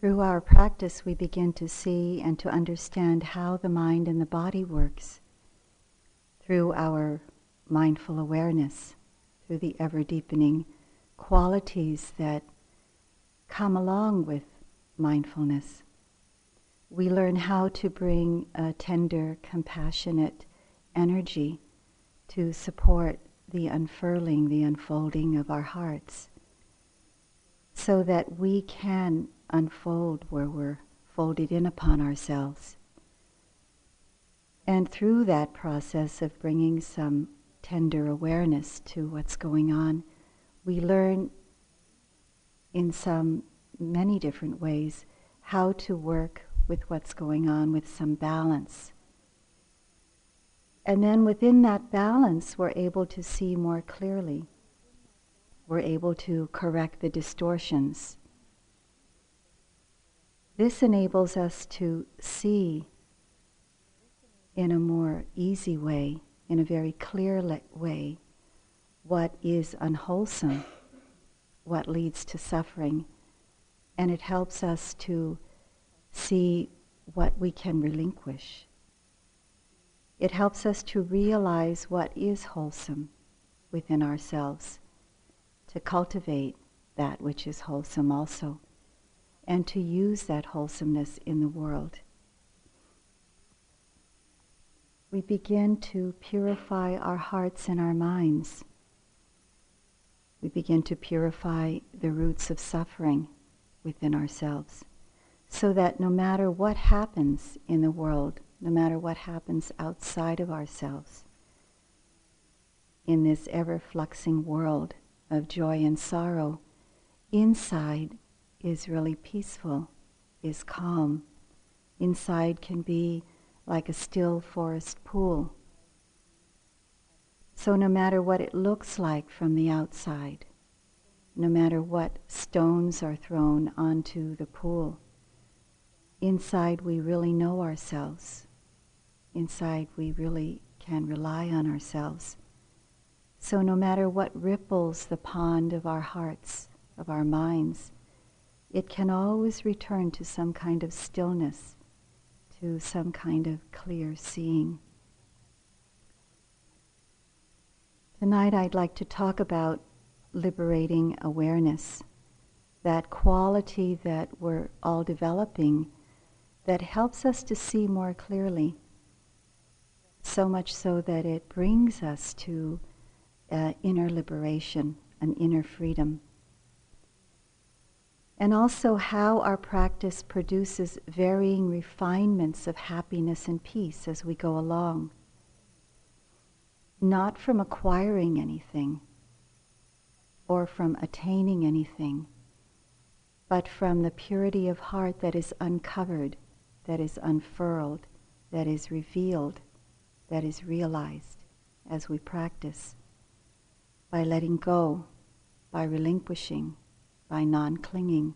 Through our practice, we begin to see and to understand how the mind and the body works through our mindful awareness, through the ever deepening qualities that come along with mindfulness. We learn how to bring a tender, compassionate energy to support the unfurling, the unfolding of our hearts, so that we can unfold where we're folded in upon ourselves. And through that process of bringing some tender awareness to what's going on, we learn in some many different ways how to work with what's going on with some balance. And then within that balance, we're able to see more clearly. We're able to correct the distortions. This enables us to see in a more easy way, in a very clear le- way, what is unwholesome, what leads to suffering, and it helps us to see what we can relinquish. It helps us to realize what is wholesome within ourselves, to cultivate that which is wholesome also, and to use that wholesomeness in the world. We begin to purify our hearts and our minds. We begin to purify the roots of suffering within ourselves so that no matter what happens in the world, no matter what happens outside of ourselves, in this ever fluxing world of joy and sorrow, inside is really peaceful, is calm. Inside can be like a still forest pool. So, no matter what it looks like from the outside, no matter what stones are thrown onto the pool, inside we really know ourselves. Inside we really can rely on ourselves. So no matter what ripples the pond of our hearts, of our minds, it can always return to some kind of stillness, to some kind of clear seeing. Tonight I'd like to talk about liberating awareness, that quality that we're all developing that helps us to see more clearly, so much so that it brings us to uh, inner liberation, an inner freedom. And also how our practice produces varying refinements of happiness and peace as we go along. Not from acquiring anything or from attaining anything, but from the purity of heart that is uncovered that is unfurled, that is revealed, that is realized as we practice. By letting go, by relinquishing, by non clinging.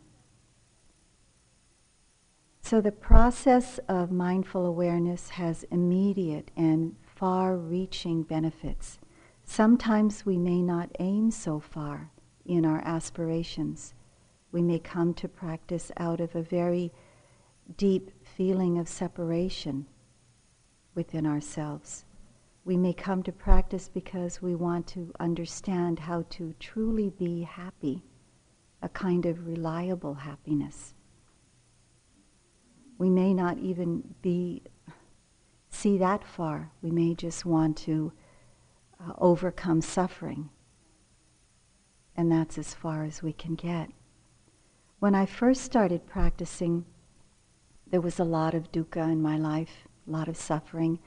So the process of mindful awareness has immediate and far reaching benefits. Sometimes we may not aim so far in our aspirations. We may come to practice out of a very deep feeling of separation within ourselves. We may come to practice because we want to understand how to truly be happy, a kind of reliable happiness. We may not even be see that far. We may just want to uh, overcome suffering. And that's as far as we can get. When I first started practicing there was a lot of dukkha in my life, a lot of suffering,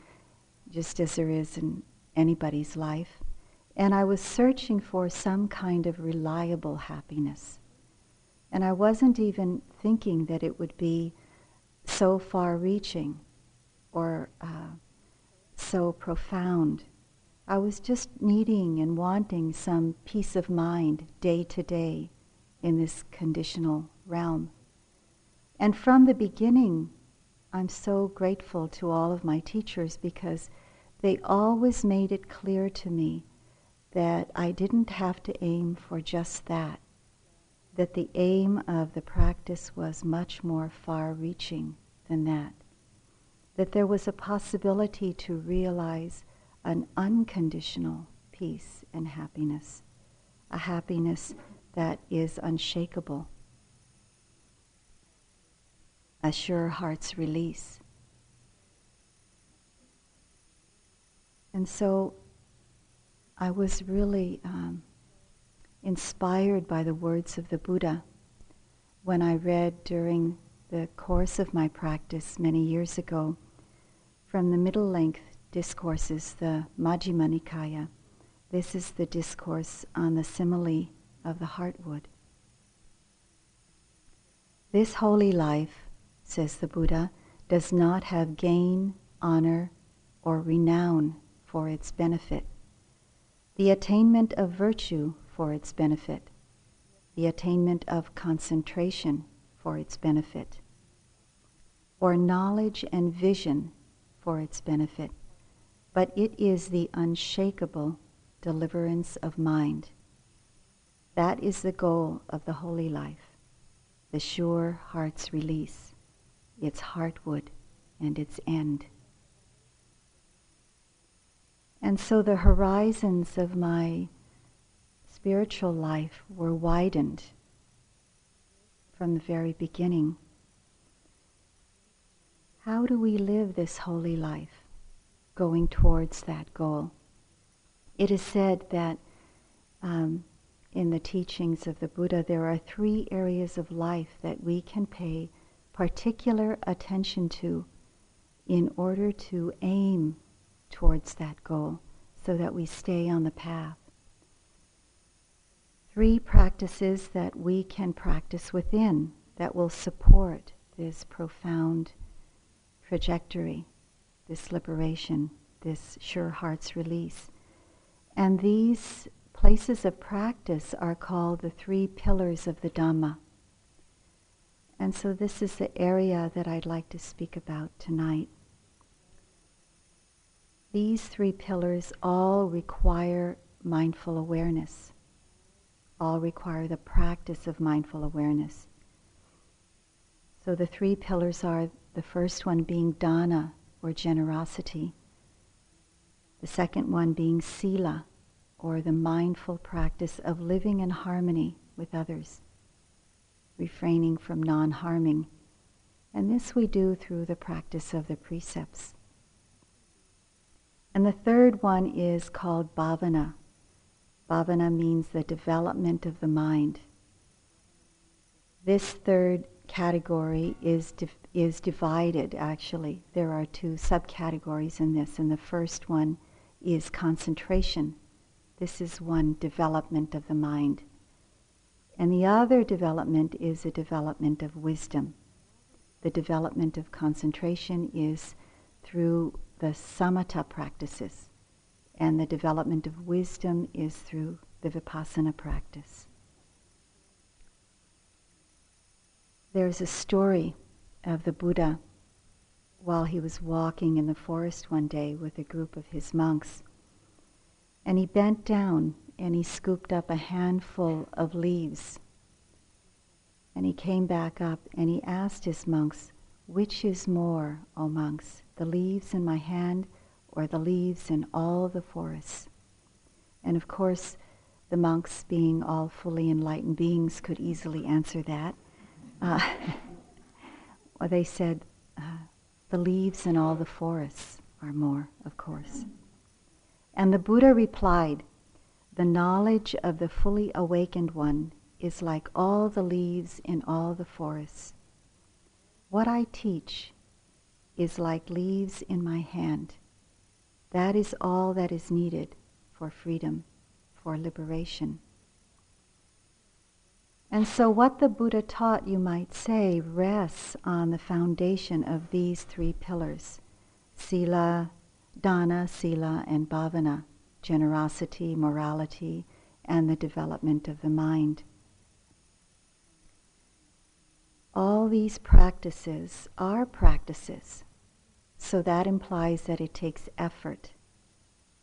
just as there is in anybody's life. And I was searching for some kind of reliable happiness. And I wasn't even thinking that it would be so far reaching or uh, so profound. I was just needing and wanting some peace of mind day to day in this conditional realm. And from the beginning, I'm so grateful to all of my teachers because they always made it clear to me that I didn't have to aim for just that, that the aim of the practice was much more far reaching than that. That there was a possibility to realize an unconditional peace and happiness, a happiness that is unshakable, a sure heart's release. And so I was really um, inspired by the words of the Buddha when I read during the course of my practice many years ago from the middle length discourses, the Majjhima Nikaya. This is the discourse on the simile of the heartwood. This holy life, says the Buddha, does not have gain, honor, or renown for its benefit. The attainment of virtue for its benefit, the attainment of concentration for its benefit, or knowledge and vision for its benefit, but it is the unshakable deliverance of mind. That is the goal of the holy life, the sure heart's release, its heartwood and its end. And so the horizons of my spiritual life were widened from the very beginning. How do we live this holy life going towards that goal? It is said that um, in the teachings of the Buddha, there are three areas of life that we can pay particular attention to in order to aim towards that goal so that we stay on the path three practices that we can practice within that will support this profound trajectory, this liberation, this sure heart's release. And these places of practice are called the three pillars of the Dhamma. And so this is the area that I'd like to speak about tonight. These three pillars all require mindful awareness all require the practice of mindful awareness. So the three pillars are the first one being dana, or generosity, the second one being sila, or the mindful practice of living in harmony with others, refraining from non harming. And this we do through the practice of the precepts. And the third one is called bhavana, Bhavana means the development of the mind. This third category is, di- is divided, actually. There are two subcategories in this, and the first one is concentration. This is one development of the mind. And the other development is a development of wisdom. The development of concentration is through the samatha practices and the development of wisdom is through the vipassana practice. There's a story of the Buddha while he was walking in the forest one day with a group of his monks. And he bent down and he scooped up a handful of leaves. And he came back up and he asked his monks, Which is more, O monks, the leaves in my hand or the leaves in all the forests. And of course, the monks, being all fully enlightened beings, could easily answer that. Uh, well, they said, uh, the leaves in all the forests are more, of course. And the Buddha replied, the knowledge of the fully awakened one is like all the leaves in all the forests. What I teach is like leaves in my hand. That is all that is needed for freedom, for liberation. And so, what the Buddha taught, you might say, rests on the foundation of these three pillars sila, dana, sila, and bhavana generosity, morality, and the development of the mind. All these practices are practices so that implies that it takes effort,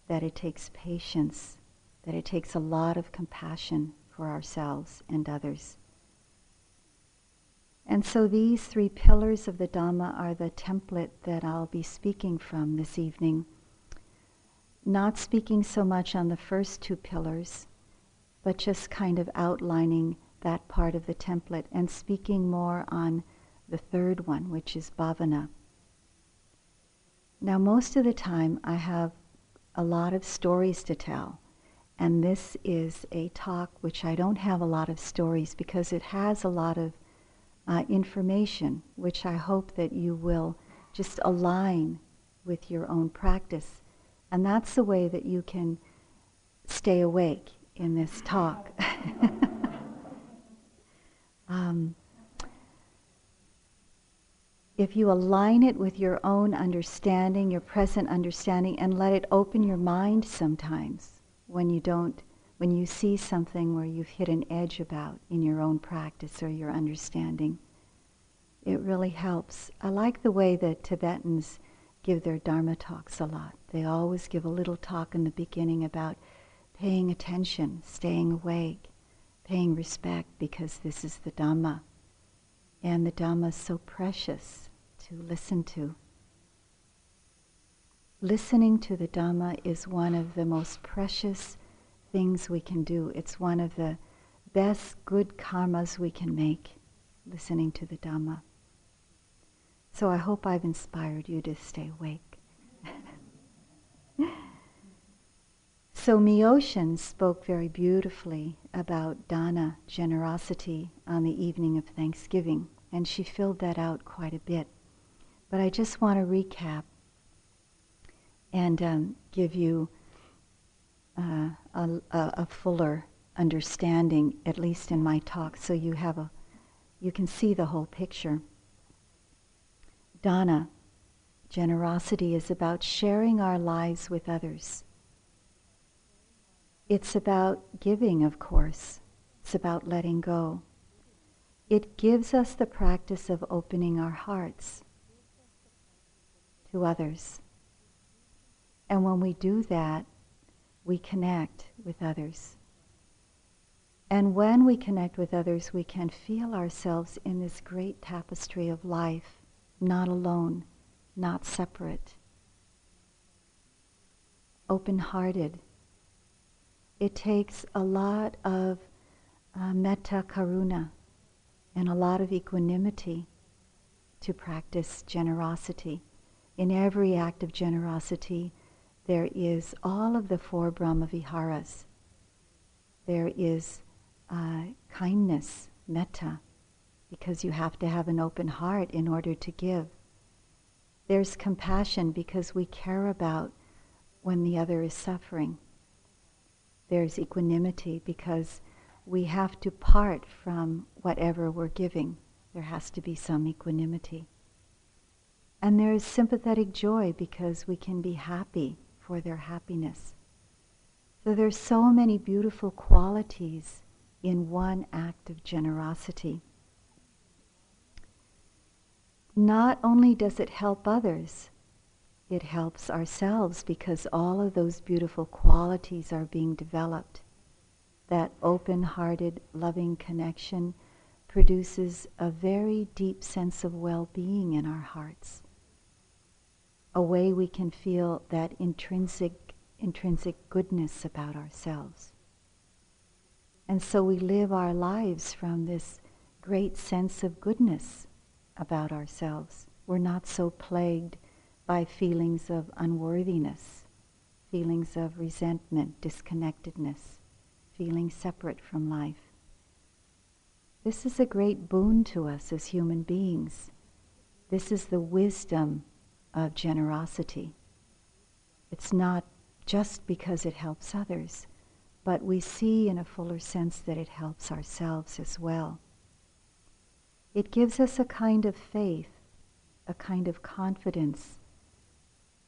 that it takes patience, that it takes a lot of compassion for ourselves and others And so these three pillars of the Dhamma are the template that I'll be speaking from this evening. Not speaking so much on the first two pillars, but just kind of outlining that part of the template and speaking more on the third one, which is bhavana. Now, most of the time, I have a lot of stories to tell. And this is a talk which I don't have a lot of stories because it has a lot of uh, information, which I hope that you will just align with your own practice. And that's the way that you can stay awake in this talk. um, if you align it with your own understanding, your present understanding, and let it open your mind sometimes when you don't, when you see something where you've hit an edge about in your own practice or your understanding, it really helps. I like the way that Tibetans give their Dharma talks a lot. They always give a little talk in the beginning about paying attention, staying awake, paying respect because this is the Dhamma. And the Dhamma is so precious to listen to. Listening to the Dhamma is one of the most precious things we can do. It's one of the best good karmas we can make, listening to the Dhamma. So I hope I've inspired you to stay awake. so Myoshin spoke very beautifully about dana, generosity, on the evening of Thanksgiving, and she filled that out quite a bit. But I just want to recap and um, give you uh, a, a, fuller understanding, at least in my talk, so you have a, you can see the whole picture. Dana, generosity, is about sharing our lives with others. It's about giving, of course. It's about letting go. It gives us the practice of opening our hearts to others. And when we do that, we connect with others. And when we connect with others, we can feel ourselves in this great tapestry of life not alone, not separate, open hearted. It takes a lot of uh, metta karuna and a lot of equanimity to practice generosity. In every act of generosity, there is all of the four Brahma Viharas. There is uh, kindness, metta, because you have to have an open heart in order to give. There's compassion because we care about when the other is suffering. There's equanimity because we have to part from whatever we're giving. There has to be some equanimity. And there's sympathetic joy because we can be happy for their happiness. So there's so many beautiful qualities in one act of generosity not only does it help others, it helps ourselves because all of those beautiful qualities are being developed. That open hearted, loving connection produces a very deep sense of well being in our hearts. A way we can feel that intrinsic, intrinsic goodness about ourselves. And so we live our lives from this great sense of goodness about ourselves. We're not so plagued by feelings of unworthiness, feelings of resentment, disconnectedness, feeling separate from life. This is a great boon to us as human beings. This is the wisdom of generosity. It's not just because it helps others, but we see in a fuller sense that it helps ourselves as well. It gives us a kind of faith, a kind of confidence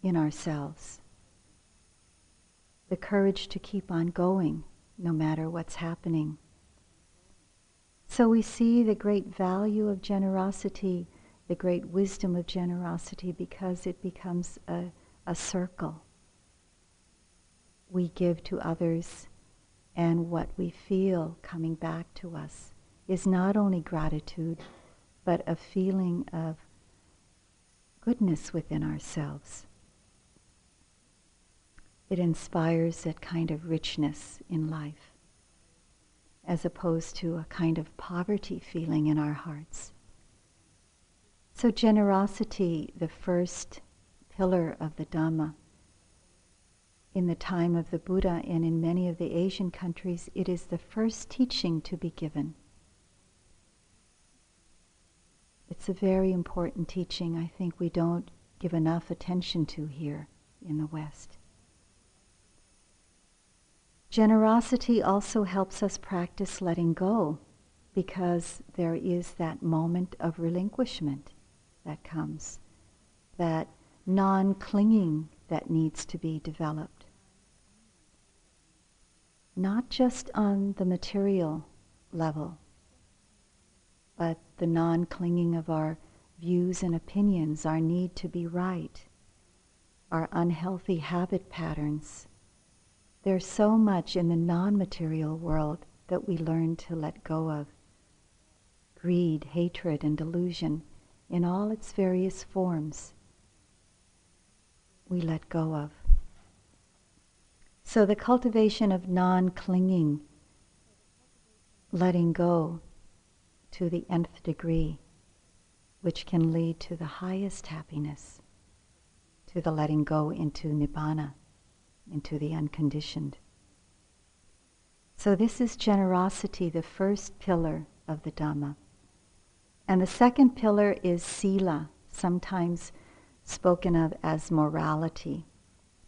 in ourselves, the courage to keep on going no matter what's happening. So we see the great value of generosity, the great wisdom of generosity, because it becomes a, a circle. We give to others, and what we feel coming back to us is not only gratitude, but a feeling of goodness within ourselves. It inspires that kind of richness in life, as opposed to a kind of poverty feeling in our hearts. So, generosity, the first pillar of the Dhamma, in the time of the Buddha and in many of the Asian countries, it is the first teaching to be given. It's a very important teaching I think we don't give enough attention to here in the West. Generosity also helps us practice letting go because there is that moment of relinquishment that comes, that non clinging that needs to be developed. Not just on the material level, but the non clinging of our views and opinions, our need to be right, our unhealthy habit patterns. There's so much in the non material world that we learn to let go of greed, hatred, and delusion in all its various forms. We let go of. So the cultivation of non clinging, letting go, to the nth degree, which can lead to the highest happiness, to the letting go into nibbana, into the unconditioned. So, this is generosity, the first pillar of the Dhamma. And the second pillar is sila, sometimes spoken of as morality,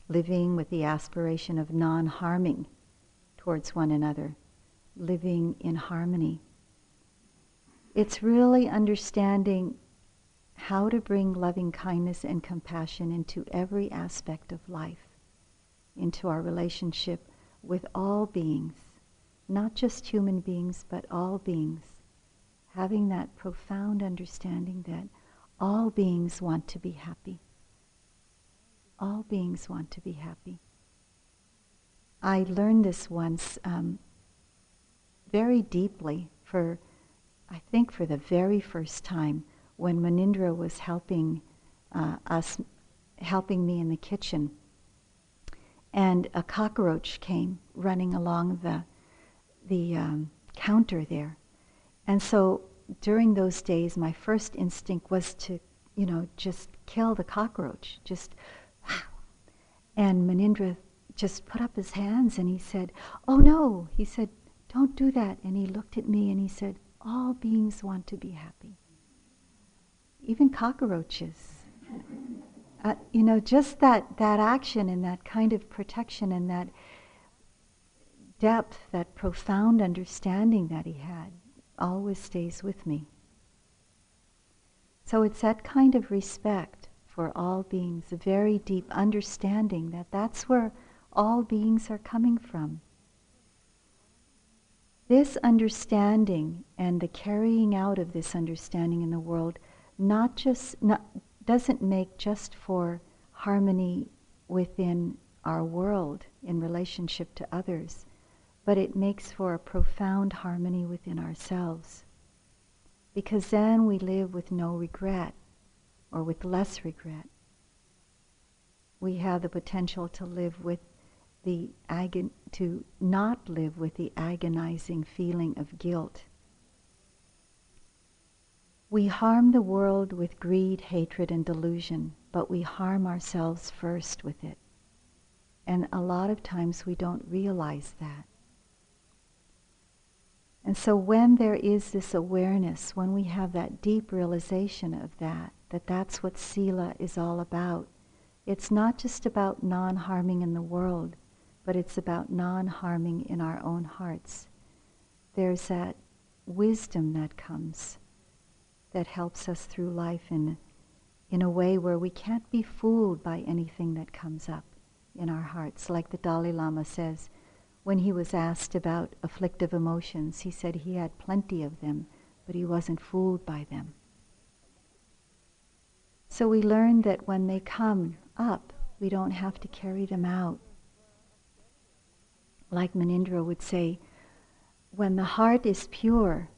living with the aspiration of non harming towards one another, living in harmony. It's really understanding how to bring loving kindness and compassion into every aspect of life, into our relationship with all beings, not just human beings, but all beings. Having that profound understanding that all beings want to be happy. All beings want to be happy. I learned this once um, very deeply for I think for the very first time when Munindra was helping uh, us, helping me in the kitchen. And a cockroach came running along the, the um, counter there. And so during those days, my first instinct was to, you know, just kill the cockroach, just, and Munindra just put up his hands and he said, Oh no, he said, don't do that. And he looked at me and he said, all beings want to be happy. Even cockroaches. Uh, you know, just that, that action and that kind of protection and that depth, that profound understanding that he had, always stays with me. So it's that kind of respect for all beings, a very deep understanding that that's where all beings are coming from. This understanding and the carrying out of this understanding in the world not just not, doesn't make just for harmony within our world in relationship to others, but it makes for a profound harmony within ourselves. Because then we live with no regret or with less regret. We have the potential to live with the agon- to not live with the agonizing feeling of guilt. We harm the world with greed, hatred, and delusion, but we harm ourselves first with it. And a lot of times we don't realize that. And so when there is this awareness, when we have that deep realization of that, that that's what Sila is all about, it's not just about non-harming in the world, but it's about non harming in our own hearts. There's that wisdom that comes that helps us through life in, in a way where we can't be fooled by anything that comes up in our hearts. Like the Dalai Lama says, when he was asked about afflictive emotions, he said he had plenty of them, but he wasn't fooled by them. So we learn that when they come up, we don't have to carry them out like Munindra would say, when the heart is pure,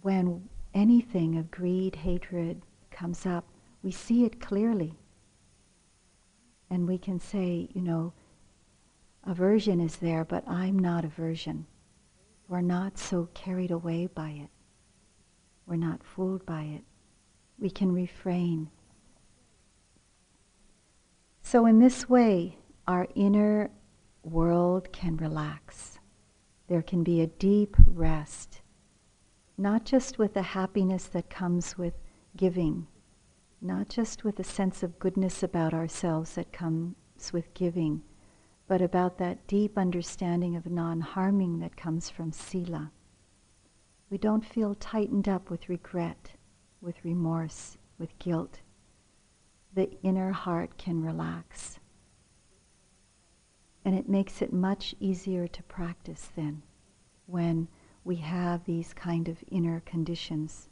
when anything of greed, hatred comes up, we see it clearly. And we can say, you know, aversion is there, but I'm not aversion. We're not so carried away by it. We're not fooled by it. We can refrain. So, in this way, our inner world can relax. There can be a deep rest, not just with the happiness that comes with giving, not just with a sense of goodness about ourselves that comes with giving, but about that deep understanding of non harming that comes from Sila. We don't feel tightened up with regret, with remorse, with guilt. The inner heart can relax. And it makes it much easier to practice then when we have these kind of inner conditions.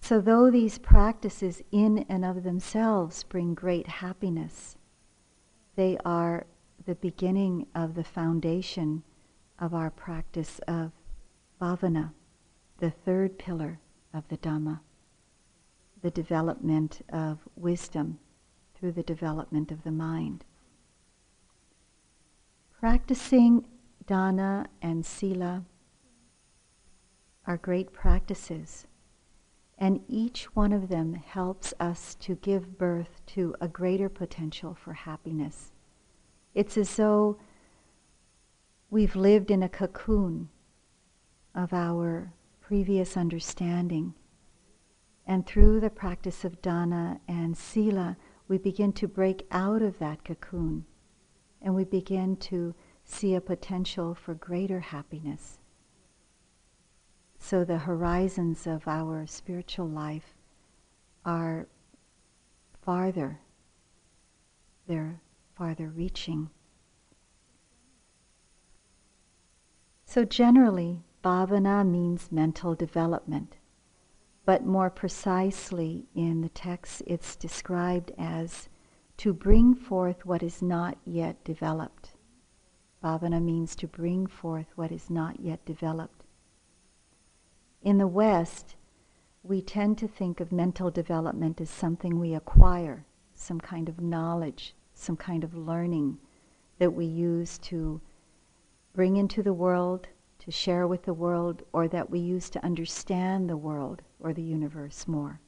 So, though these practices in and of themselves bring great happiness, they are the beginning of the foundation of our practice of bhavana, the third pillar of the Dhamma, the development of wisdom through the development of the mind. Practicing dana and sila are great practices, and each one of them helps us to give birth to a greater potential for happiness. It's as though we've lived in a cocoon of our previous understanding. And through the practice of dana and sila, we begin to break out of that cocoon and we begin to see a potential for greater happiness. So the horizons of our spiritual life are farther, they're farther reaching. So generally, bhavana means mental development, but more precisely in the text it's described as to bring forth what is not yet developed. Bhavana means to bring forth what is not yet developed. In the West, we tend to think of mental development as something we acquire, some kind of knowledge, some kind of learning that we use to bring into the world, to share with the world, or that we use to understand the world or the universe more.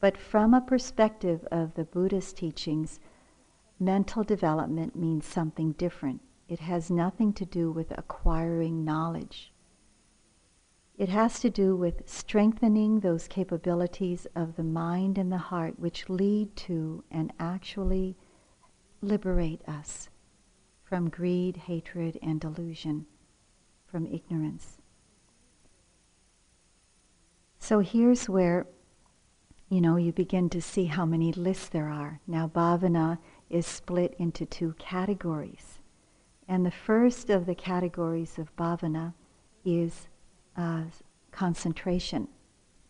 But from a perspective of the Buddhist teachings, mental development means something different. It has nothing to do with acquiring knowledge. It has to do with strengthening those capabilities of the mind and the heart which lead to and actually liberate us from greed, hatred, and delusion, from ignorance. So here's where, you know, you begin to see how many lists there are. Now, bhavana is split into two categories. And the first of the categories of bhavana is uh, concentration.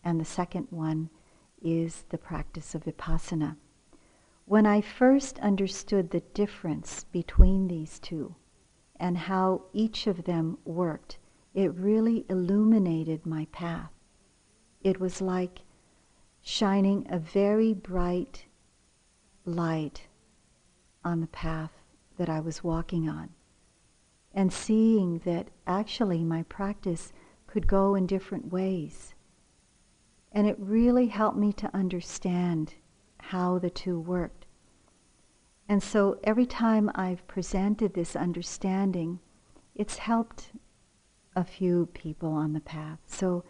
And the second one is the practice of vipassana. When I first understood the difference between these two and how each of them worked, it really illuminated my path. It was like shining a very bright light on the path that I was walking on and seeing that actually my practice could go in different ways. And it really helped me to understand how the two worked. And so every time I've presented this understanding, it's helped a few people on the path. So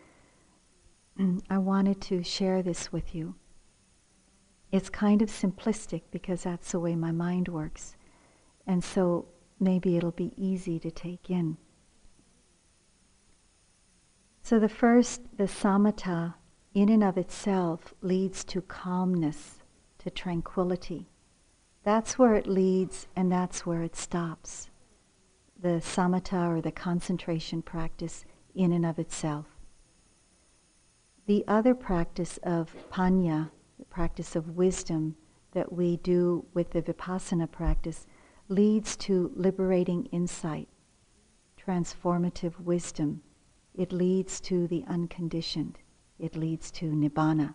Mm, I wanted to share this with you. It's kind of simplistic because that's the way my mind works. And so maybe it'll be easy to take in. So the first, the samatha, in and of itself leads to calmness, to tranquility. That's where it leads and that's where it stops. The samatha or the concentration practice in and of itself. The other practice of panya, the practice of wisdom that we do with the vipassana practice, leads to liberating insight, transformative wisdom It leads to the unconditioned. It leads to nibbana.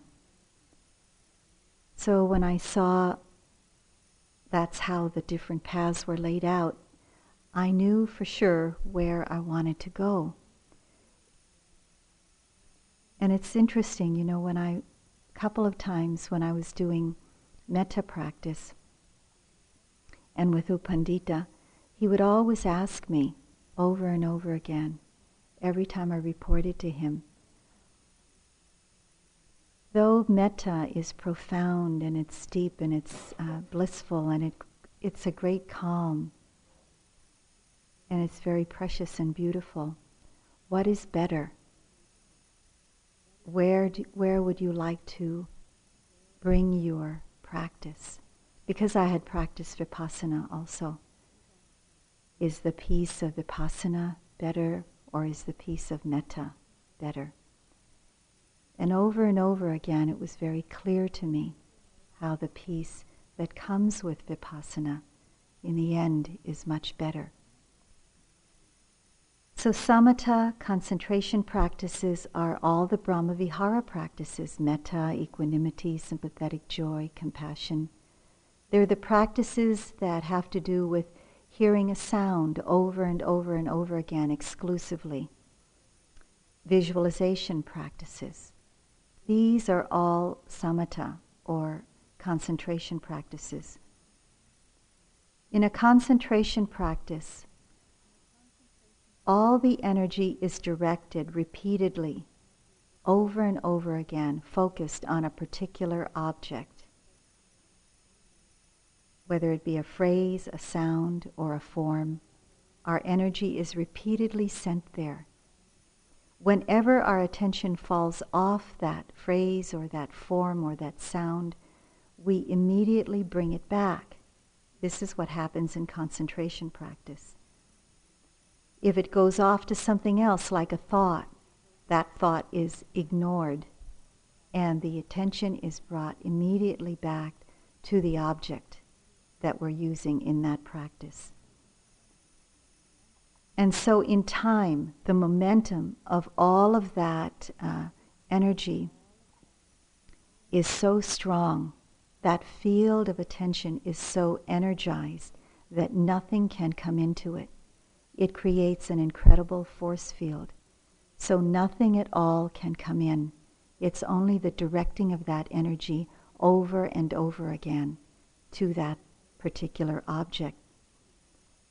So when I saw that's how the different paths were laid out, I knew for sure where I wanted to go. And it's interesting, you know, when I, a couple of times when I was doing metta practice and with U Pandita, he would always ask me over and over again, every time I reported to him, though metta is profound and it's deep and it's uh, blissful and it, it's a great calm and it's very precious and beautiful, what is better? Where, do, where would you like to bring your practice? Because I had practiced vipassana also. Is the peace of vipassana better or is the peace of metta better? And over and over again, it was very clear to me how the peace that comes with vipassana in the end is much better. So, samatha concentration practices are all the Brahmavihara practices metta, equanimity, sympathetic joy, compassion. They're the practices that have to do with hearing a sound over and over and over again exclusively. Visualization practices. These are all samatha or concentration practices. In a concentration practice, all the energy is directed repeatedly, over and over again, focused on a particular object. Whether it be a phrase, a sound, or a form, our energy is repeatedly sent there. Whenever our attention falls off that phrase or that form or that sound, we immediately bring it back. This is what happens in concentration practice. If it goes off to something else, like a thought, that thought is ignored and the attention is brought immediately back to the object that we're using in that practice. And so, in time, the momentum of all of that uh, energy is so strong, that field of attention is so energized that nothing can come into it it creates an incredible force field. So nothing at all can come in. It's only the directing of that energy over and over again to that particular object.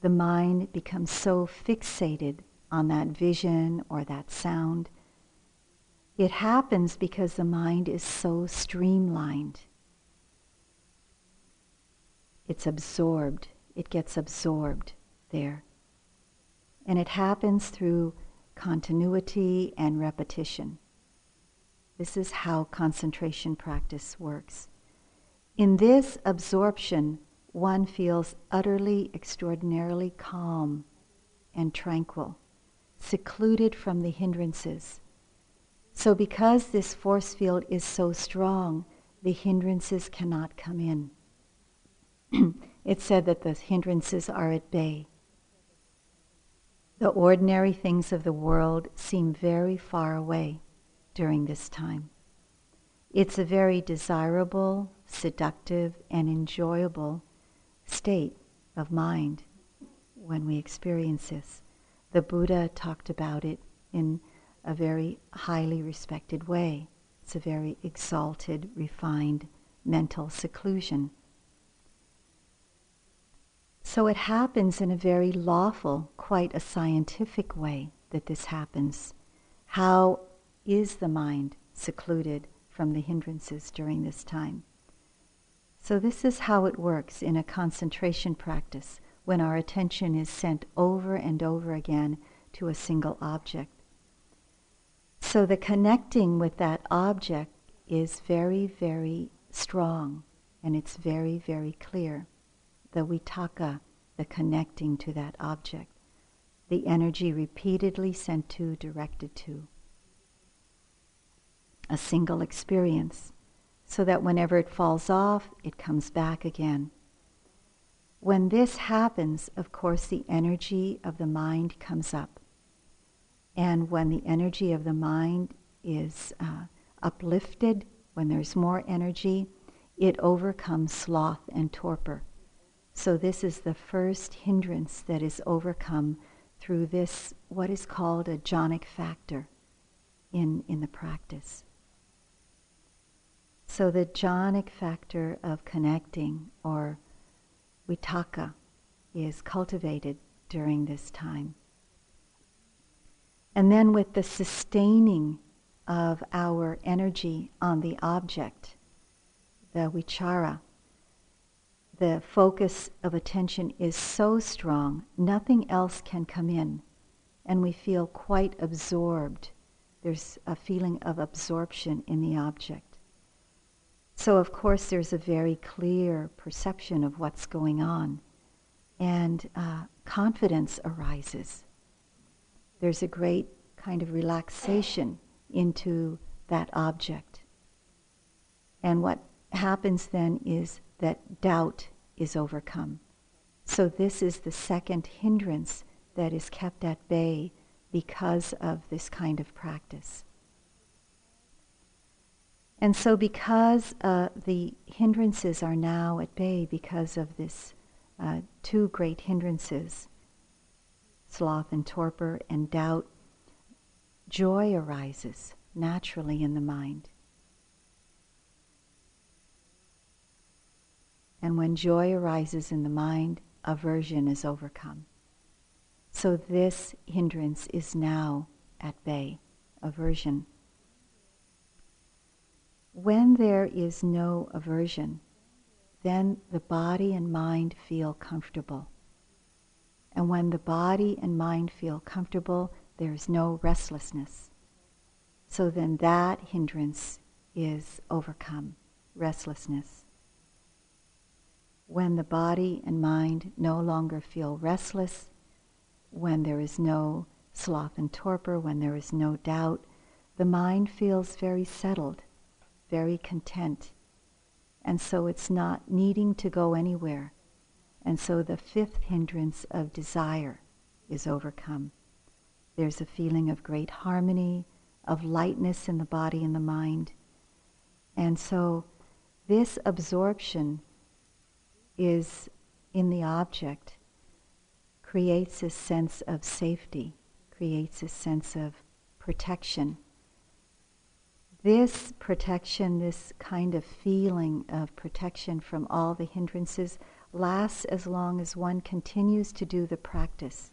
The mind becomes so fixated on that vision or that sound. It happens because the mind is so streamlined. It's absorbed. It gets absorbed there. And it happens through continuity and repetition. This is how concentration practice works. In this absorption, one feels utterly, extraordinarily calm and tranquil, secluded from the hindrances. So, because this force field is so strong, the hindrances cannot come in. it's said that the hindrances are at bay. The ordinary things of the world seem very far away during this time. It's a very desirable, seductive, and enjoyable state of mind when we experience this. The Buddha talked about it in a very highly respected way. It's a very exalted, refined mental seclusion. So it happens in a very lawful, quite a scientific way that this happens. How is the mind secluded from the hindrances during this time? So, this is how it works in a concentration practice when our attention is sent over and over again to a single object. So, the connecting with that object is very, very strong and it's very, very clear the vitakka, the connecting to that object, the energy repeatedly sent to, directed to. A single experience, so that whenever it falls off, it comes back again. When this happens, of course, the energy of the mind comes up. And when the energy of the mind is uh, uplifted, when there's more energy, it overcomes sloth and torpor. So, this is the first hindrance that is overcome through this, what is called a jhanic factor in, in the practice. So, the jhanic factor of connecting, or vitakka, is cultivated during this time. And then, with the sustaining of our energy on the object, the vichara, the focus of attention is so strong, nothing else can come in, and we feel quite absorbed. There's a feeling of absorption in the object. So, of course, there's a very clear perception of what's going on, and uh, confidence arises. There's a great kind of relaxation into that object. And what happens then is that doubt is overcome. So, this is the second hindrance that is kept at bay because of this kind of practice. And so, because uh, the hindrances are now at bay because of this uh, two great hindrances, sloth and torpor and doubt, joy arises naturally in the mind. And when joy arises in the mind, aversion is overcome. So this hindrance is now at bay, aversion. When there is no aversion, then the body and mind feel comfortable. And when the body and mind feel comfortable, there is no restlessness. So then that hindrance is overcome, restlessness. When the body and mind no longer feel restless, when there is no sloth and torpor, when there is no doubt, the mind feels very settled, very content. And so it's not needing to go anywhere. And so the fifth hindrance of desire is overcome. There's a feeling of great harmony, of lightness in the body and the mind. And so this absorption is in the object creates a sense of safety, creates a sense of protection. This protection, this kind of feeling of protection from all the hindrances, lasts as long as one continues to do the practice.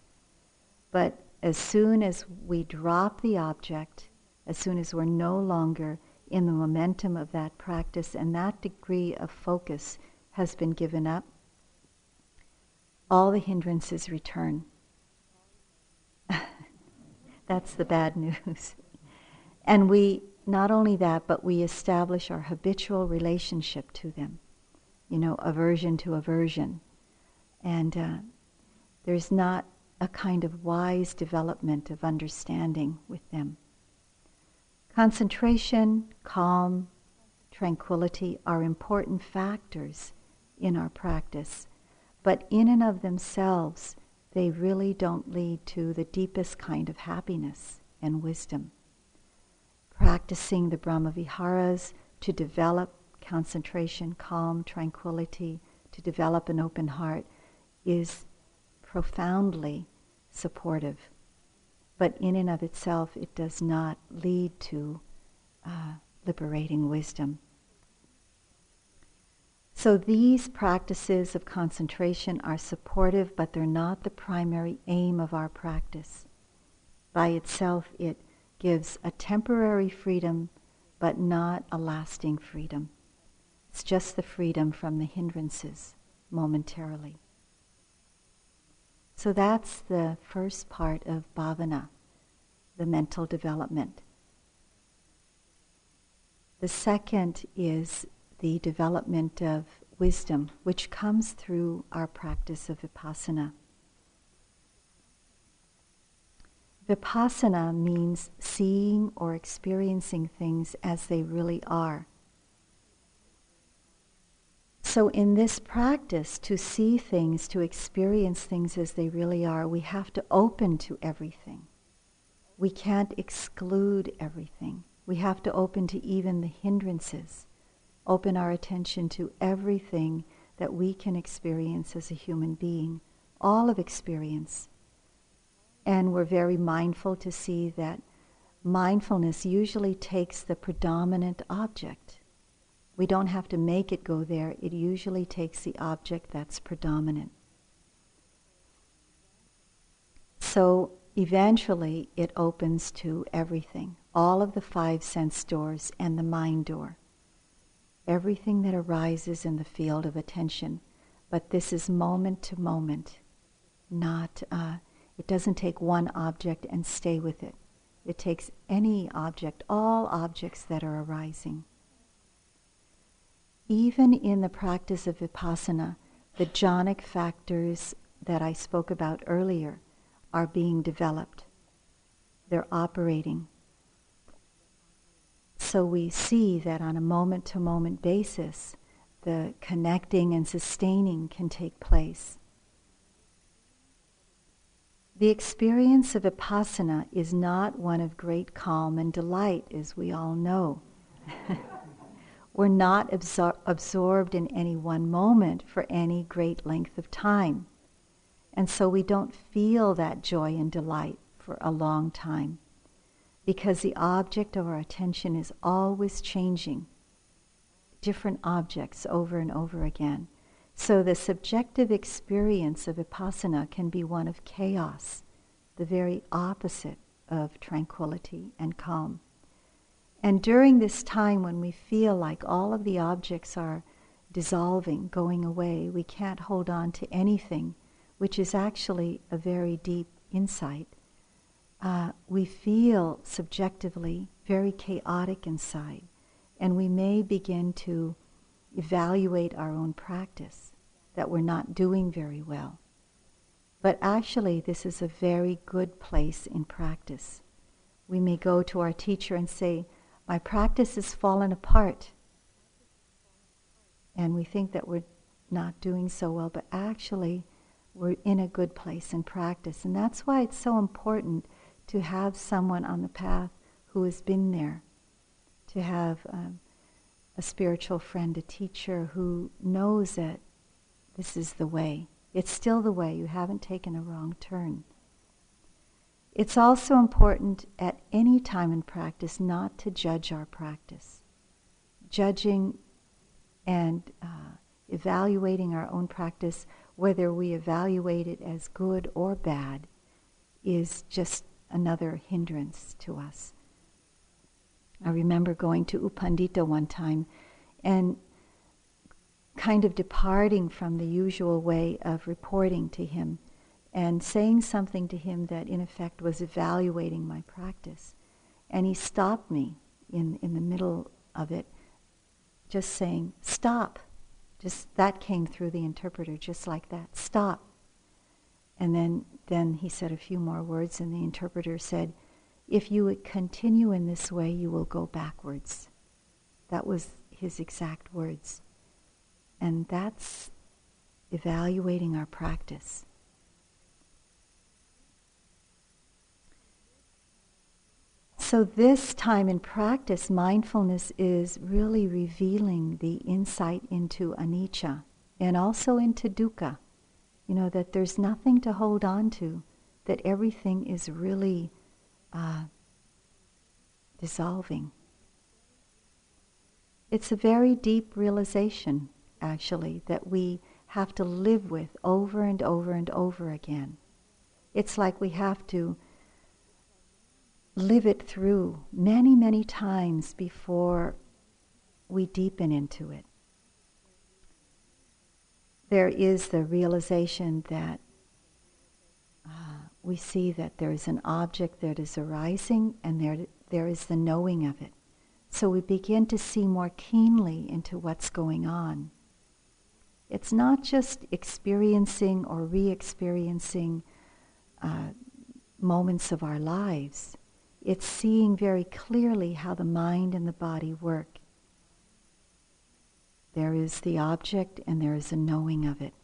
But as soon as we drop the object, as soon as we're no longer in the momentum of that practice and that degree of focus has been given up, all the hindrances return. That's the bad news. and we, not only that, but we establish our habitual relationship to them. You know, aversion to aversion. And uh, there's not a kind of wise development of understanding with them. Concentration, calm, tranquility are important factors in our practice, but in and of themselves, they really don't lead to the deepest kind of happiness and wisdom. Practicing the Brahmaviharas to develop concentration, calm, tranquility, to develop an open heart is profoundly supportive. But in and of itself, it does not lead to uh, liberating wisdom. So these practices of concentration are supportive, but they're not the primary aim of our practice. By itself, it gives a temporary freedom, but not a lasting freedom. It's just the freedom from the hindrances momentarily. So that's the first part of bhavana, the mental development. The second is the development of wisdom, which comes through our practice of vipassana. Vipassana means seeing or experiencing things as they really are. So, in this practice, to see things, to experience things as they really are, we have to open to everything. we can't exclude everything. We have to open to even the hindrances, open our attention to everything that we can experience as a human being, all of experience. And we're very mindful to see that mindfulness usually takes the predominant object. We don't have to make it go there, it usually takes the object that's predominant. So eventually it opens to everything, all of the five sense doors and the mind door, everything that arises in the field of attention. But this is moment to moment, not, uh, it doesn't take one object and stay with it. It takes any object, all objects that are arising. Even in the practice of vipassana, the jhanic factors that I spoke about earlier are being developed. They're operating. So we see that on a moment to moment basis, the connecting and sustaining can take place. The experience of vipassana is not one of great calm and delight, as we all know. We're not absor- absorbed in any one moment for any great length of time. And so we don't feel that joy and delight for a long time because the object of our attention is always changing, different objects over and over again. So the subjective experience of vipassana can be one of chaos, the very opposite of tranquility and calm. And during this time when we feel like all of the objects are dissolving, going away, we can't hold on to anything which is actually a very deep insight, uh, we feel subjectively very chaotic inside, and we may begin to evaluate our own practice that we're not doing very well. But actually, this is a very good place in practice. We may go to our teacher and say, My practice has fallen apart. And we think that we're not doing so well, but actually, we're in a good place in practice. And that's why it's so important to have someone on the path who has been there, to have um, a spiritual friend, a teacher who knows that this is the way. It's still the way. You haven't taken a wrong turn. It's also important at any time in practice not to judge our practice. Judging and uh, evaluating our own practice whether we evaluate it as good or bad is just another hindrance to us. I remember going to U Pandita one time and kind of departing from the usual way of reporting to him and saying something to him that in effect was evaluating my practice. And he stopped me in, in the middle of it, just saying, Stop. Just that came through the interpreter, just like that. Stop. And then, then he said a few more words, and the interpreter said, If you would continue in this way, you will go backwards. That was his exact words. And that's evaluating our practice. So, this time in practice, mindfulness is really revealing the insight into anicca and also into dukkha. You know, that there's nothing to hold on to, that everything is really uh, dissolving. It's a very deep realization, actually, that we have to live with over and over and over again. It's like we have to live it through many, many times before we deepen into it. There is the realization that uh, we see that there is an object that is arising and there, there is the knowing of it. So we begin to see more keenly into what's going on. It's not just experiencing or re experiencing uh, moments of our lives, it's seeing very clearly how the mind and the body work. There is the object and there is a knowing of it.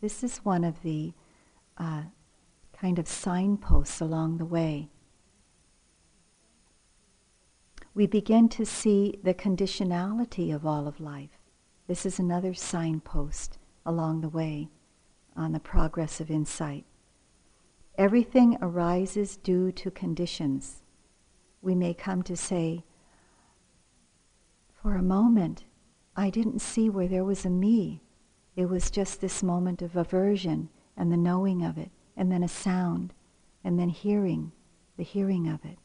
This is one of the uh, kind of signposts along the way. we begin to see the conditionality of all of life. This is another signpost along the way on the progress of insight. Everything arises due to conditions. We may come to say, for a moment, I didn't see where there was a me. It was just this moment of aversion and the knowing of it, and then a sound, and then hearing, the hearing of it,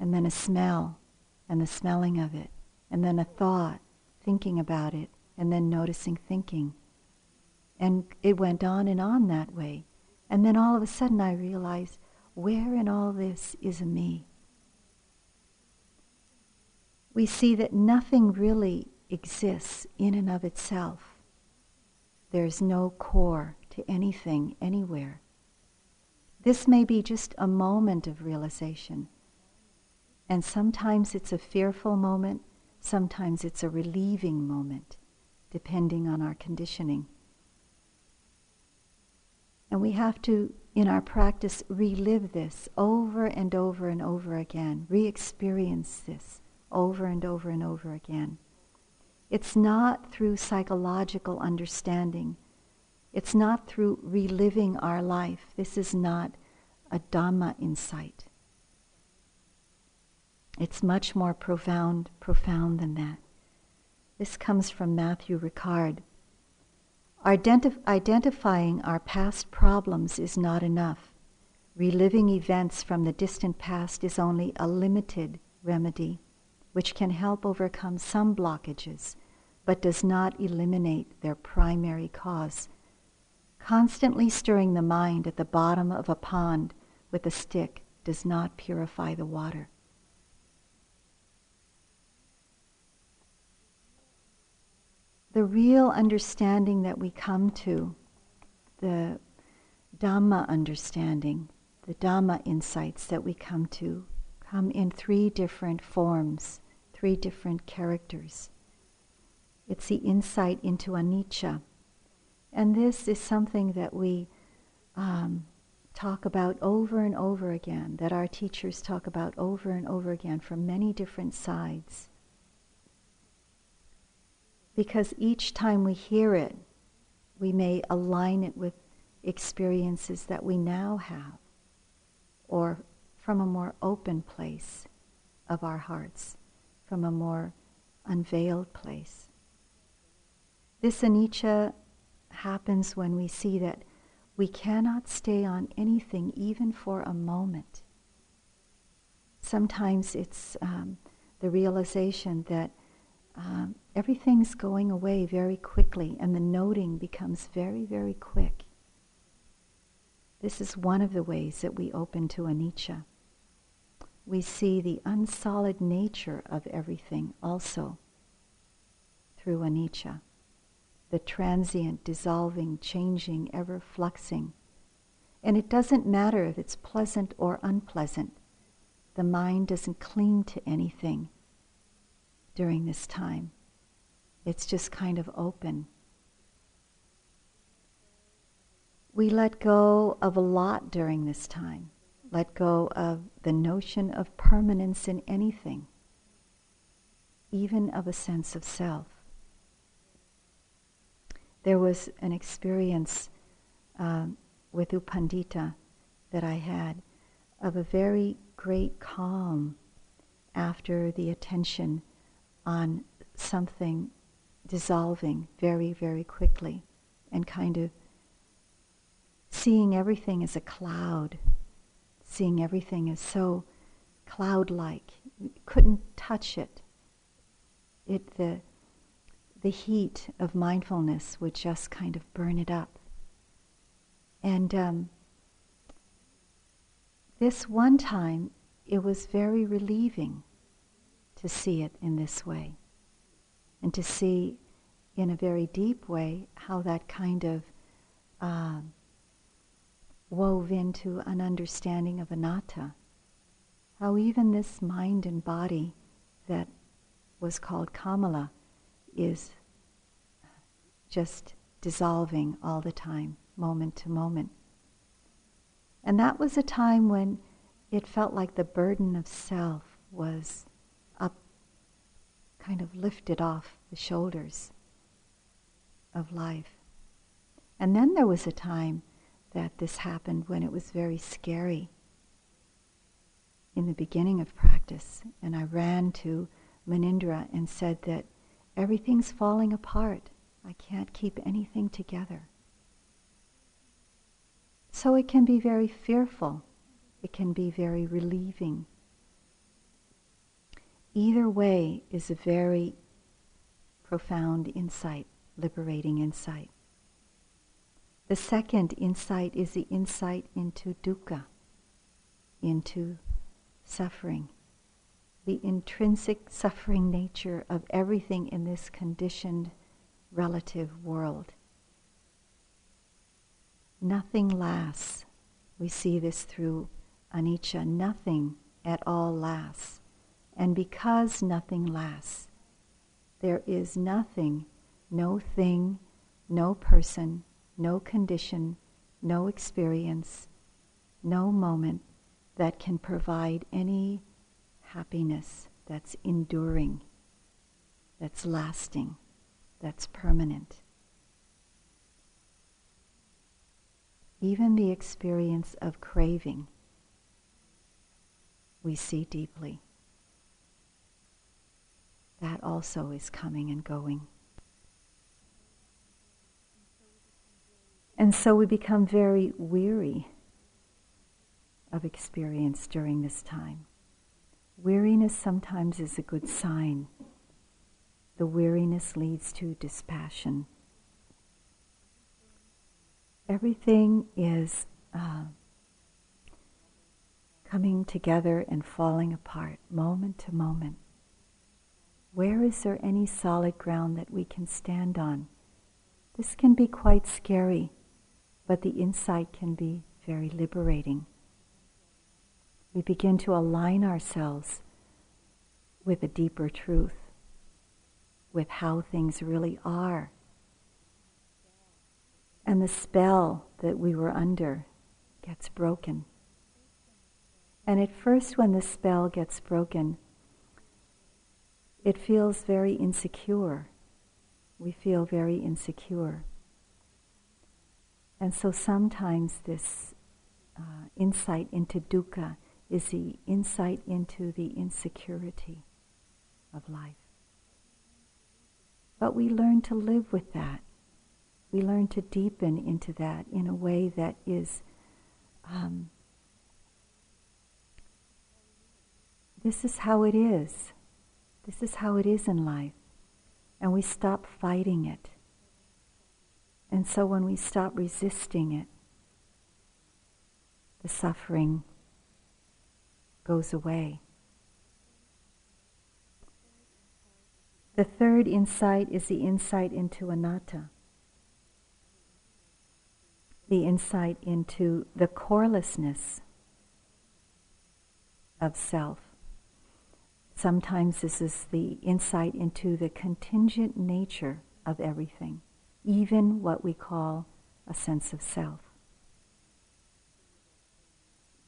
and then a smell, and the smelling of it, and then a thought, thinking about it, and then noticing thinking. And it went on and on that way. And then all of a sudden I realized, where in all this is a me? We see that nothing really exists in and of itself. There's no core to anything anywhere. This may be just a moment of realization. And sometimes it's a fearful moment, sometimes it's a relieving moment, depending on our conditioning. And we have to, in our practice, relive this over and over and over again, re experience this over and over and over again. It's not through psychological understanding. It's not through reliving our life. This is not a Dhamma insight. It's much more profound, profound than that. This comes from Matthieu Ricard. Identif- identifying our past problems is not enough. Reliving events from the distant past is only a limited remedy, which can help overcome some blockages but does not eliminate their primary cause. Constantly stirring the mind at the bottom of a pond with a stick does not purify the water. The real understanding that we come to, the Dhamma understanding, the Dhamma insights that we come to, come in three different forms, three different characters. It's the insight into anicca. And this is something that we um, talk about over and over again, that our teachers talk about over and over again from many different sides. Because each time we hear it, we may align it with experiences that we now have, or from a more open place of our hearts, from a more unveiled place. This anicca happens when we see that we cannot stay on anything even for a moment. Sometimes it's um, the realization that um, everything's going away very quickly and the noting becomes very, very quick. This is one of the ways that we open to anicca. We see the unsolid nature of everything also through anicca the transient, dissolving, changing, ever fluxing. And it doesn't matter if it's pleasant or unpleasant. The mind doesn't cling to anything during this time. It's just kind of open. We let go of a lot during this time. Let go of the notion of permanence in anything, even of a sense of self there was an experience uh, with U Pandita that I had of a very great calm after the attention on something dissolving very, very quickly and kind of seeing everything as a cloud, seeing everything as so cloud like. Couldn't touch it. It the the heat of mindfulness would just kind of burn it up. And um, this one time, it was very relieving to see it in this way and to see in a very deep way how that kind of uh, wove into an understanding of anatta. How even this mind and body that was called Kamala is just dissolving all the time, moment to moment. And that was a time when it felt like the burden of self was up, kind of lifted off the shoulders of life. And then there was a time that this happened when it was very scary in the beginning of practice. And I ran to Munindra and said that everything's falling apart. I can't keep anything together. So it can be very fearful. It can be very relieving. Either way is a very profound insight, liberating insight. The second insight is the insight into dukkha, into suffering, the intrinsic suffering nature of everything in this conditioned relative world. Nothing lasts. We see this through anicca. Nothing at all lasts. And because nothing lasts, there is nothing, no thing, no person, no condition, no experience, no moment that can provide any happiness that's enduring, that's lasting, that's permanent. Even the experience of craving, we see deeply. That also is coming and going. And so we become very weary of experience during this time. Weariness sometimes is a good sign. The weariness leads to dispassion. Everything is uh, coming together and falling apart moment to moment. Where is there any solid ground that we can stand on? This can be quite scary but the insight can be very liberating. We begin to align ourselves with a deeper truth, with how things really are. And the spell that we were under gets broken. And at first, when the spell gets broken, it feels very insecure. We feel very insecure. And so sometimes this uh, insight into dukkha is the insight into the insecurity of life. But we learn to live with that. We learn to deepen into that in a way that is um, this is how it is. This is how it is in life. And we stop fighting it. And so when we stop resisting it, the suffering goes away. The third insight is the insight into anatta, the insight into the corelessness of self. Sometimes this is the insight into the contingent nature of everything even what we call a sense of self.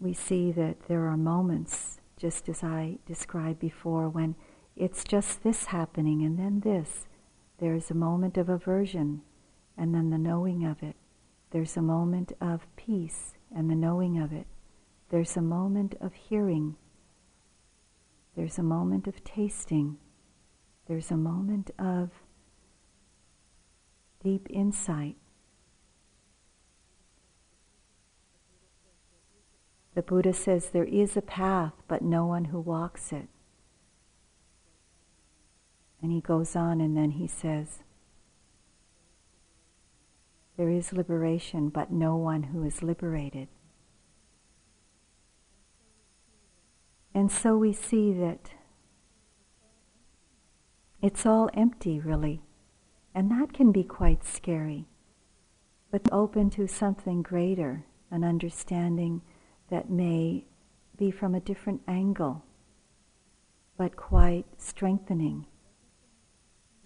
We see that there are moments, just as I described before, when it's just this happening and then this. There's a moment of aversion and then the knowing of it. There's a moment of peace and the knowing of it. There's a moment of hearing. There's a moment of tasting. There's a moment of deep insight. The Buddha says there is a path, but no one who walks it. And he goes on and then he says, There is liberation, but no one who is liberated. And so we see that it's all empty, really. And that can be quite scary. But open to something greater, an understanding that may be from a different angle, but quite strengthening.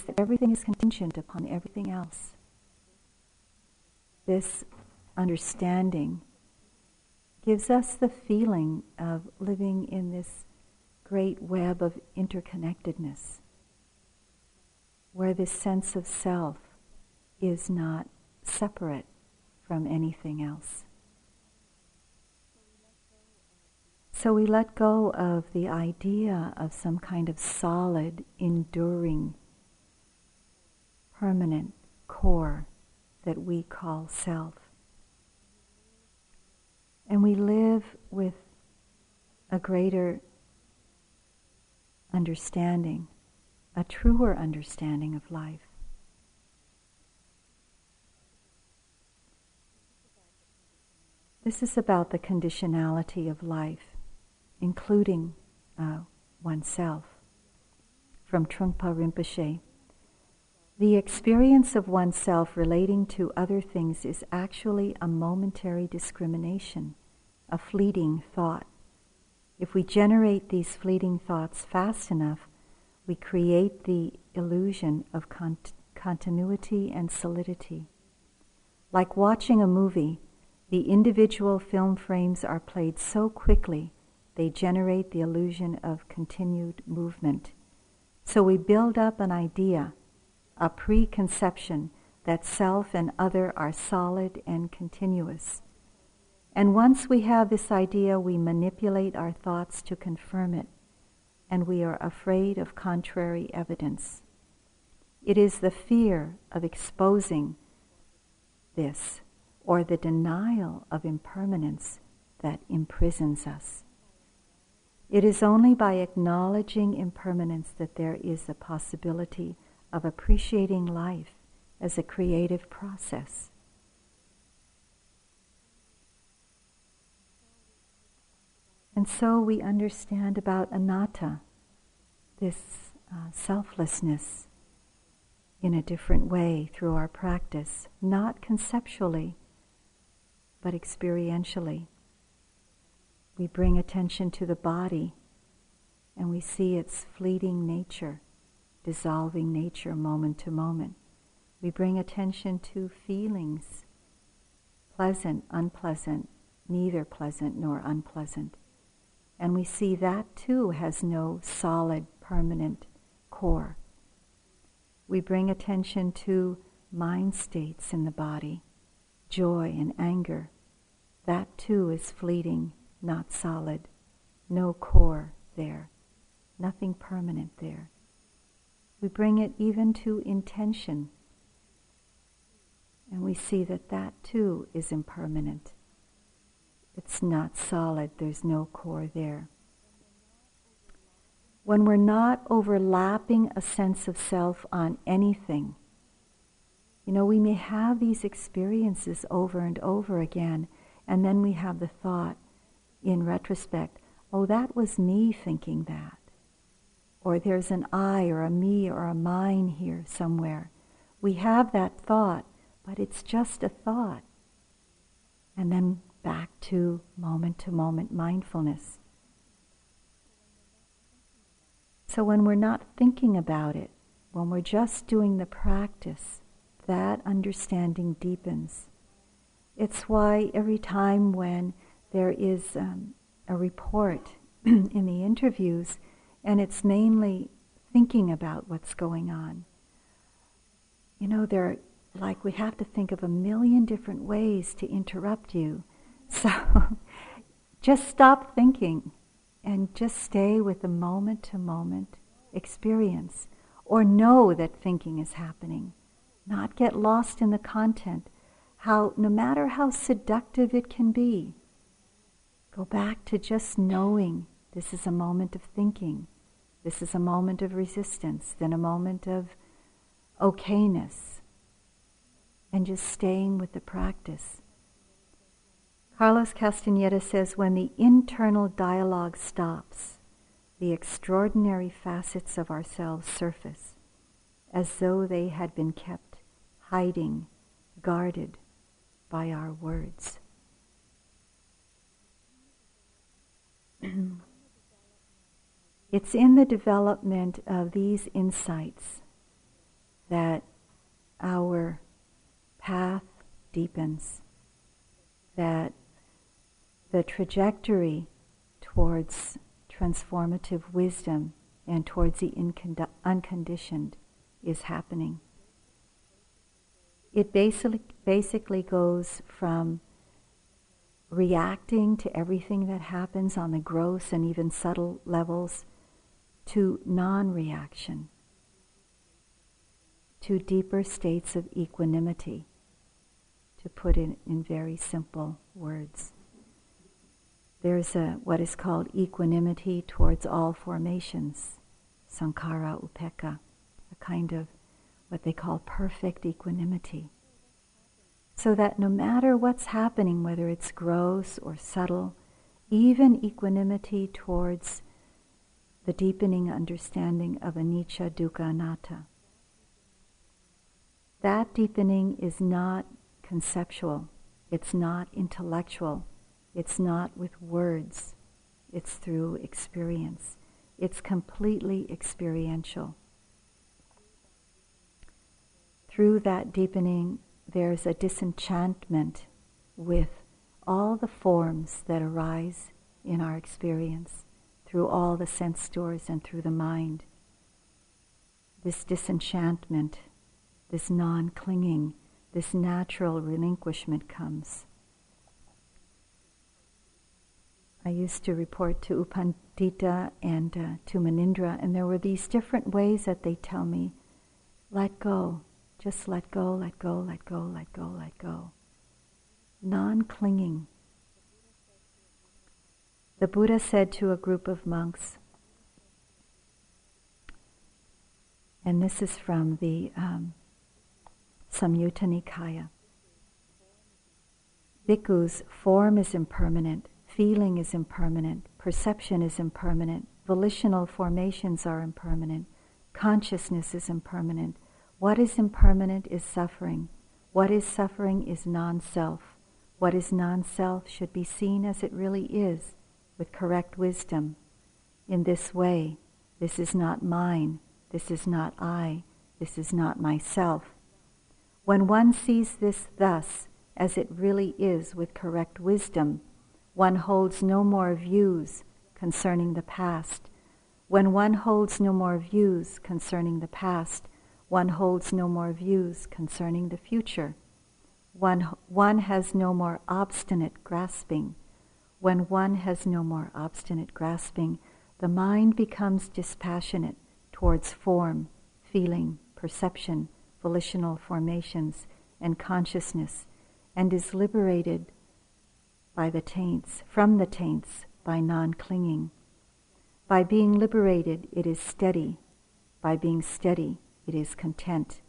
That Everything is contingent upon everything else. This understanding gives us the feeling of living in this great web of interconnectedness where this sense of self is not separate from anything else. So we let go of the idea of some kind of solid, enduring, permanent core that we call self. And we live with a greater understanding, a truer understanding of life. This is about the conditionality of life, including uh, oneself. From Trungpa Rinpoche. The experience of oneself relating to other things is actually a momentary discrimination, a fleeting thought. If we generate these fleeting thoughts fast enough, we create the illusion of cont- continuity and solidity. Like watching a movie, the individual film frames are played so quickly they generate the illusion of continued movement. So we build up an idea, a preconception that self and other are solid and continuous. And once we have this idea, we manipulate our thoughts to confirm it, and we are afraid of contrary evidence. It is the fear of exposing this or the denial of impermanence that imprisons us. It is only by acknowledging impermanence that there is a possibility of appreciating life as a creative process. And so we understand about anatta, this uh, selflessness, in a different way through our practice, not conceptually but experientially. We bring attention to the body and we see its fleeting nature, dissolving nature moment to moment. We bring attention to feelings, pleasant, unpleasant, neither pleasant nor unpleasant. And we see that too has no solid, permanent core. We bring attention to mind states in the body, joy and anger, that too is fleeting, not solid, no core there, nothing permanent there. We bring it even to intention, and we see that that too is impermanent. It's not solid, there's no core there. When we're not overlapping a sense of self on anything, you know, we may have these experiences over and over again, and then we have the thought in retrospect, oh, that was me thinking that. Or there's an I or a me or a mine here somewhere. We have that thought, but it's just a thought. And then back to moment to moment mindfulness. So when we're not thinking about it, when we're just doing the practice, that understanding deepens. It's why every time when there is um, a report in the interviews, and it's mainly thinking about what's going on, you know, they're like we have to think of a million different ways to interrupt you. So just stop thinking and just stay with the moment to moment experience or know that thinking is happening. Not get lost in the content, how, no matter how seductive it can be, go back to just knowing this is a moment of thinking, this is a moment of resistance, then a moment of okayness, and just staying with the practice. Carlos Castaneda says when the internal dialogue stops, the extraordinary facets of ourselves surface as though they had been kept hiding, guarded, by our words. It's in the development of these insights that our path deepens, that the trajectory towards transformative wisdom and towards the unconditioned is happening. It basically, basically goes from reacting to everything that happens on the gross and even subtle levels to non reaction, to deeper states of equanimity, to put it in very simple words. There's a, what is called equanimity towards all formations, sankhara upekkha, a kind of what they call perfect equanimity. So that no matter what's happening, whether it's gross or subtle, even equanimity towards the deepening understanding of anicca, dukkha, anatta. That deepening is not conceptual, it's not intellectual, it's not with words, it's through experience. It's completely experiential. Through that deepening, there's a disenchantment with all the forms that arise in our experience through all the sense doors and through the mind. This disenchantment, this non clinging, this natural relinquishment comes. I used to report to U Pandita and uh, to Munindra, and there were these different ways that they tell me let go, just let go, let go, let go, let go, let go. Non clinging. The Buddha said to a group of monks, and this is from the um, Samyutta Nikaya. Bhikkhus, form is impermanent, feeling is impermanent, perception is impermanent, volitional formations are impermanent, consciousness is impermanent. What is impermanent is suffering. What is suffering is non self. What is non self should be seen as it really is with correct wisdom. In this way, this is not mine, this is not I, this is not myself. When one sees this thus, as it really is with correct wisdom, one holds no more views concerning the past. When one holds no more views concerning the past, one holds no more views concerning the future. One, one has no more obstinate grasping when one has no more obstinate grasping, the mind becomes dispassionate towards form, feeling, perception, volitional formations, and consciousness, and is liberated by the taints, from the taints, by non clinging. By being liberated, it is steady. By being steady, it is content.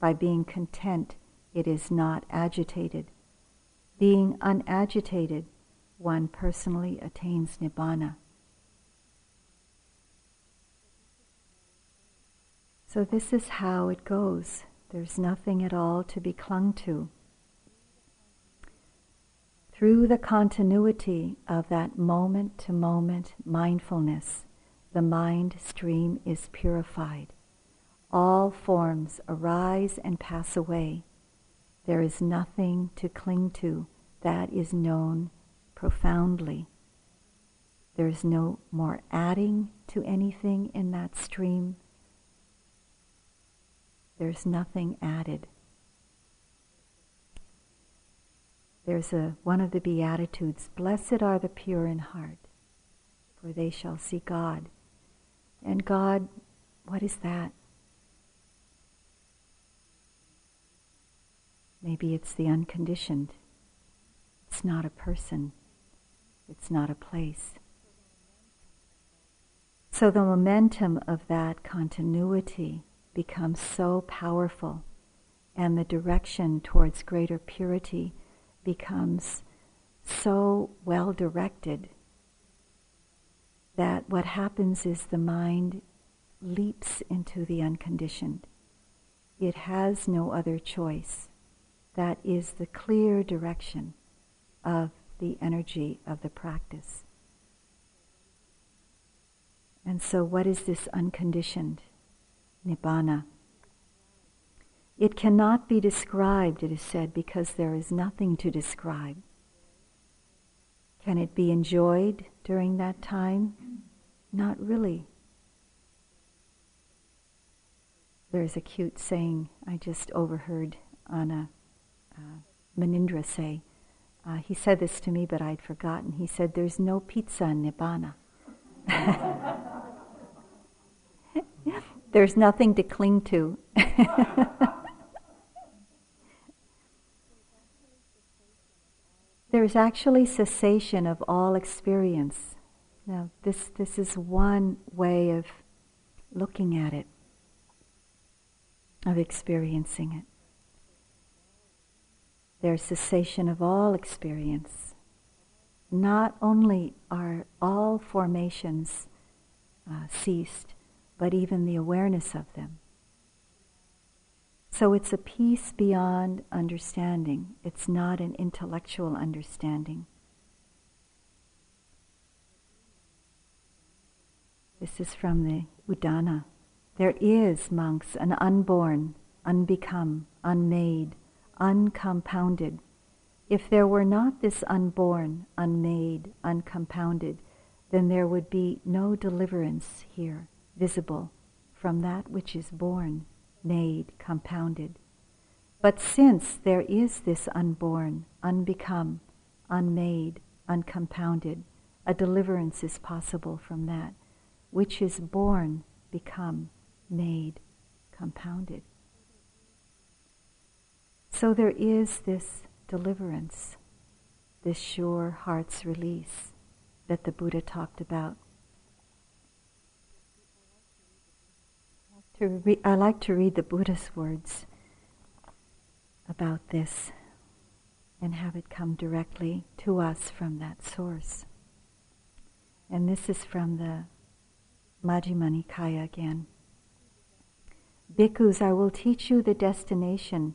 By being content, it is not agitated. Being unagitated, one personally attains nibbana. So, this is how it goes. There's nothing at all to be clung to. Through the continuity of that moment to moment mindfulness, the mind stream is purified. All forms arise and pass away. There is nothing to cling to that is known profoundly. There's no more adding to anything in that stream. There's nothing added. There's a one of the beatitudes, blessed are the pure in heart, for they shall see God. And God, what is that? Maybe it's the unconditioned. It's not a person. It's not a place. So the momentum of that continuity becomes so powerful, and the direction towards greater purity becomes so well directed that what happens is the mind leaps into the unconditioned. It has no other choice. That is the clear direction of the energy of the practice. And so, what is this unconditioned nibbana? It cannot be described, it is said, because there is nothing to describe. Can it be enjoyed during that time? Not really. there's a cute saying I just overheard on a uh, Munindra say. Uh, he said this to me, but I'd forgotten. He said, There's no pizza in Nibbana. There's nothing to cling to. There's actually cessation of all experience. Now, this, this is one way of looking at it, of experiencing it. There's cessation of all experience. Not only are all formations uh, ceased, but even the awareness of them. So it's a peace beyond understanding. It's not an intellectual understanding. This is from the Udana. There is, monks, an unborn, unbecome, unmade, uncompounded. If there were not this unborn, unmade, uncompounded, then there would be no deliverance here visible from that which is born, made, compounded. But since there is this unborn, unbecome, unmade, uncompounded, a deliverance is possible from that which is born, become, made, compounded. So there is this deliverance, this sure heart's release that the Buddha talked about. I like to read the Buddha's words about this and have it come directly to us from that source. And this is from the Majjhima Nikaya again. Bhikkhus, I will teach you the destination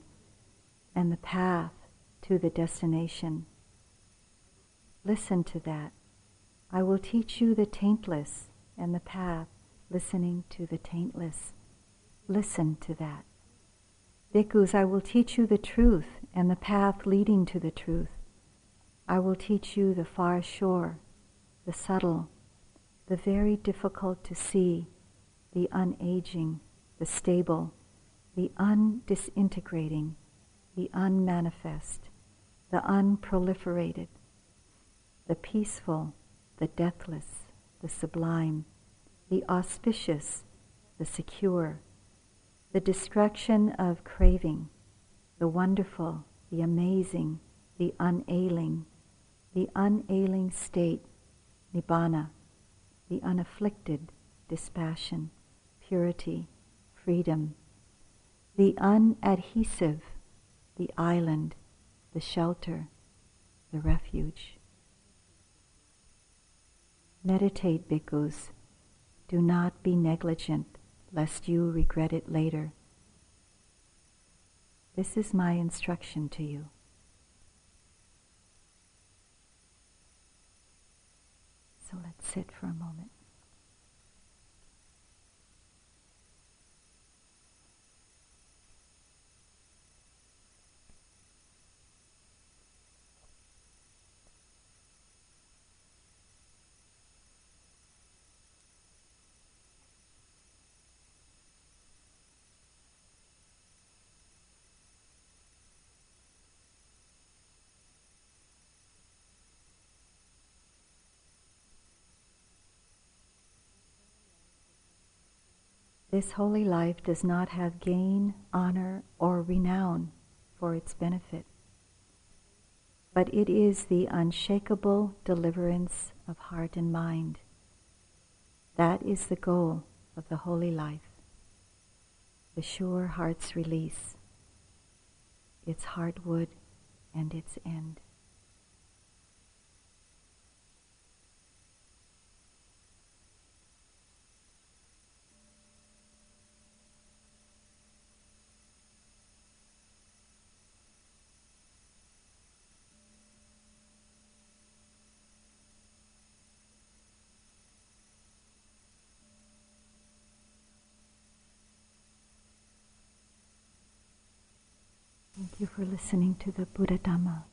and the path to the destination. Listen to that. I will teach you the taintless and the path, listening to the taintless. Listen to that. Bhikkhus, I will teach you the truth and the path leading to the truth. I will teach you the far shore, the subtle, the very difficult to see, the unaging, the stable, the undisintegrating, the unmanifest, the unproliferated, the peaceful, the deathless, the sublime, the auspicious, the secure, the destruction of craving, the wonderful, the amazing, the unailing, the unailing state, nibbana, the unafflicted, dispassion, purity, freedom, the unadhesive, the island, the shelter, the refuge. Meditate, bhikkhus. Do not be negligent, lest you regret it later. This is my instruction to you. So let's sit for a moment. This holy life does not have gain, honor, or renown for its benefit, but it is the unshakable deliverance of heart and mind. That is the goal of the holy life, the sure heart's release, its heartwood and its end. Thank you for listening to the Buddha Dhamma.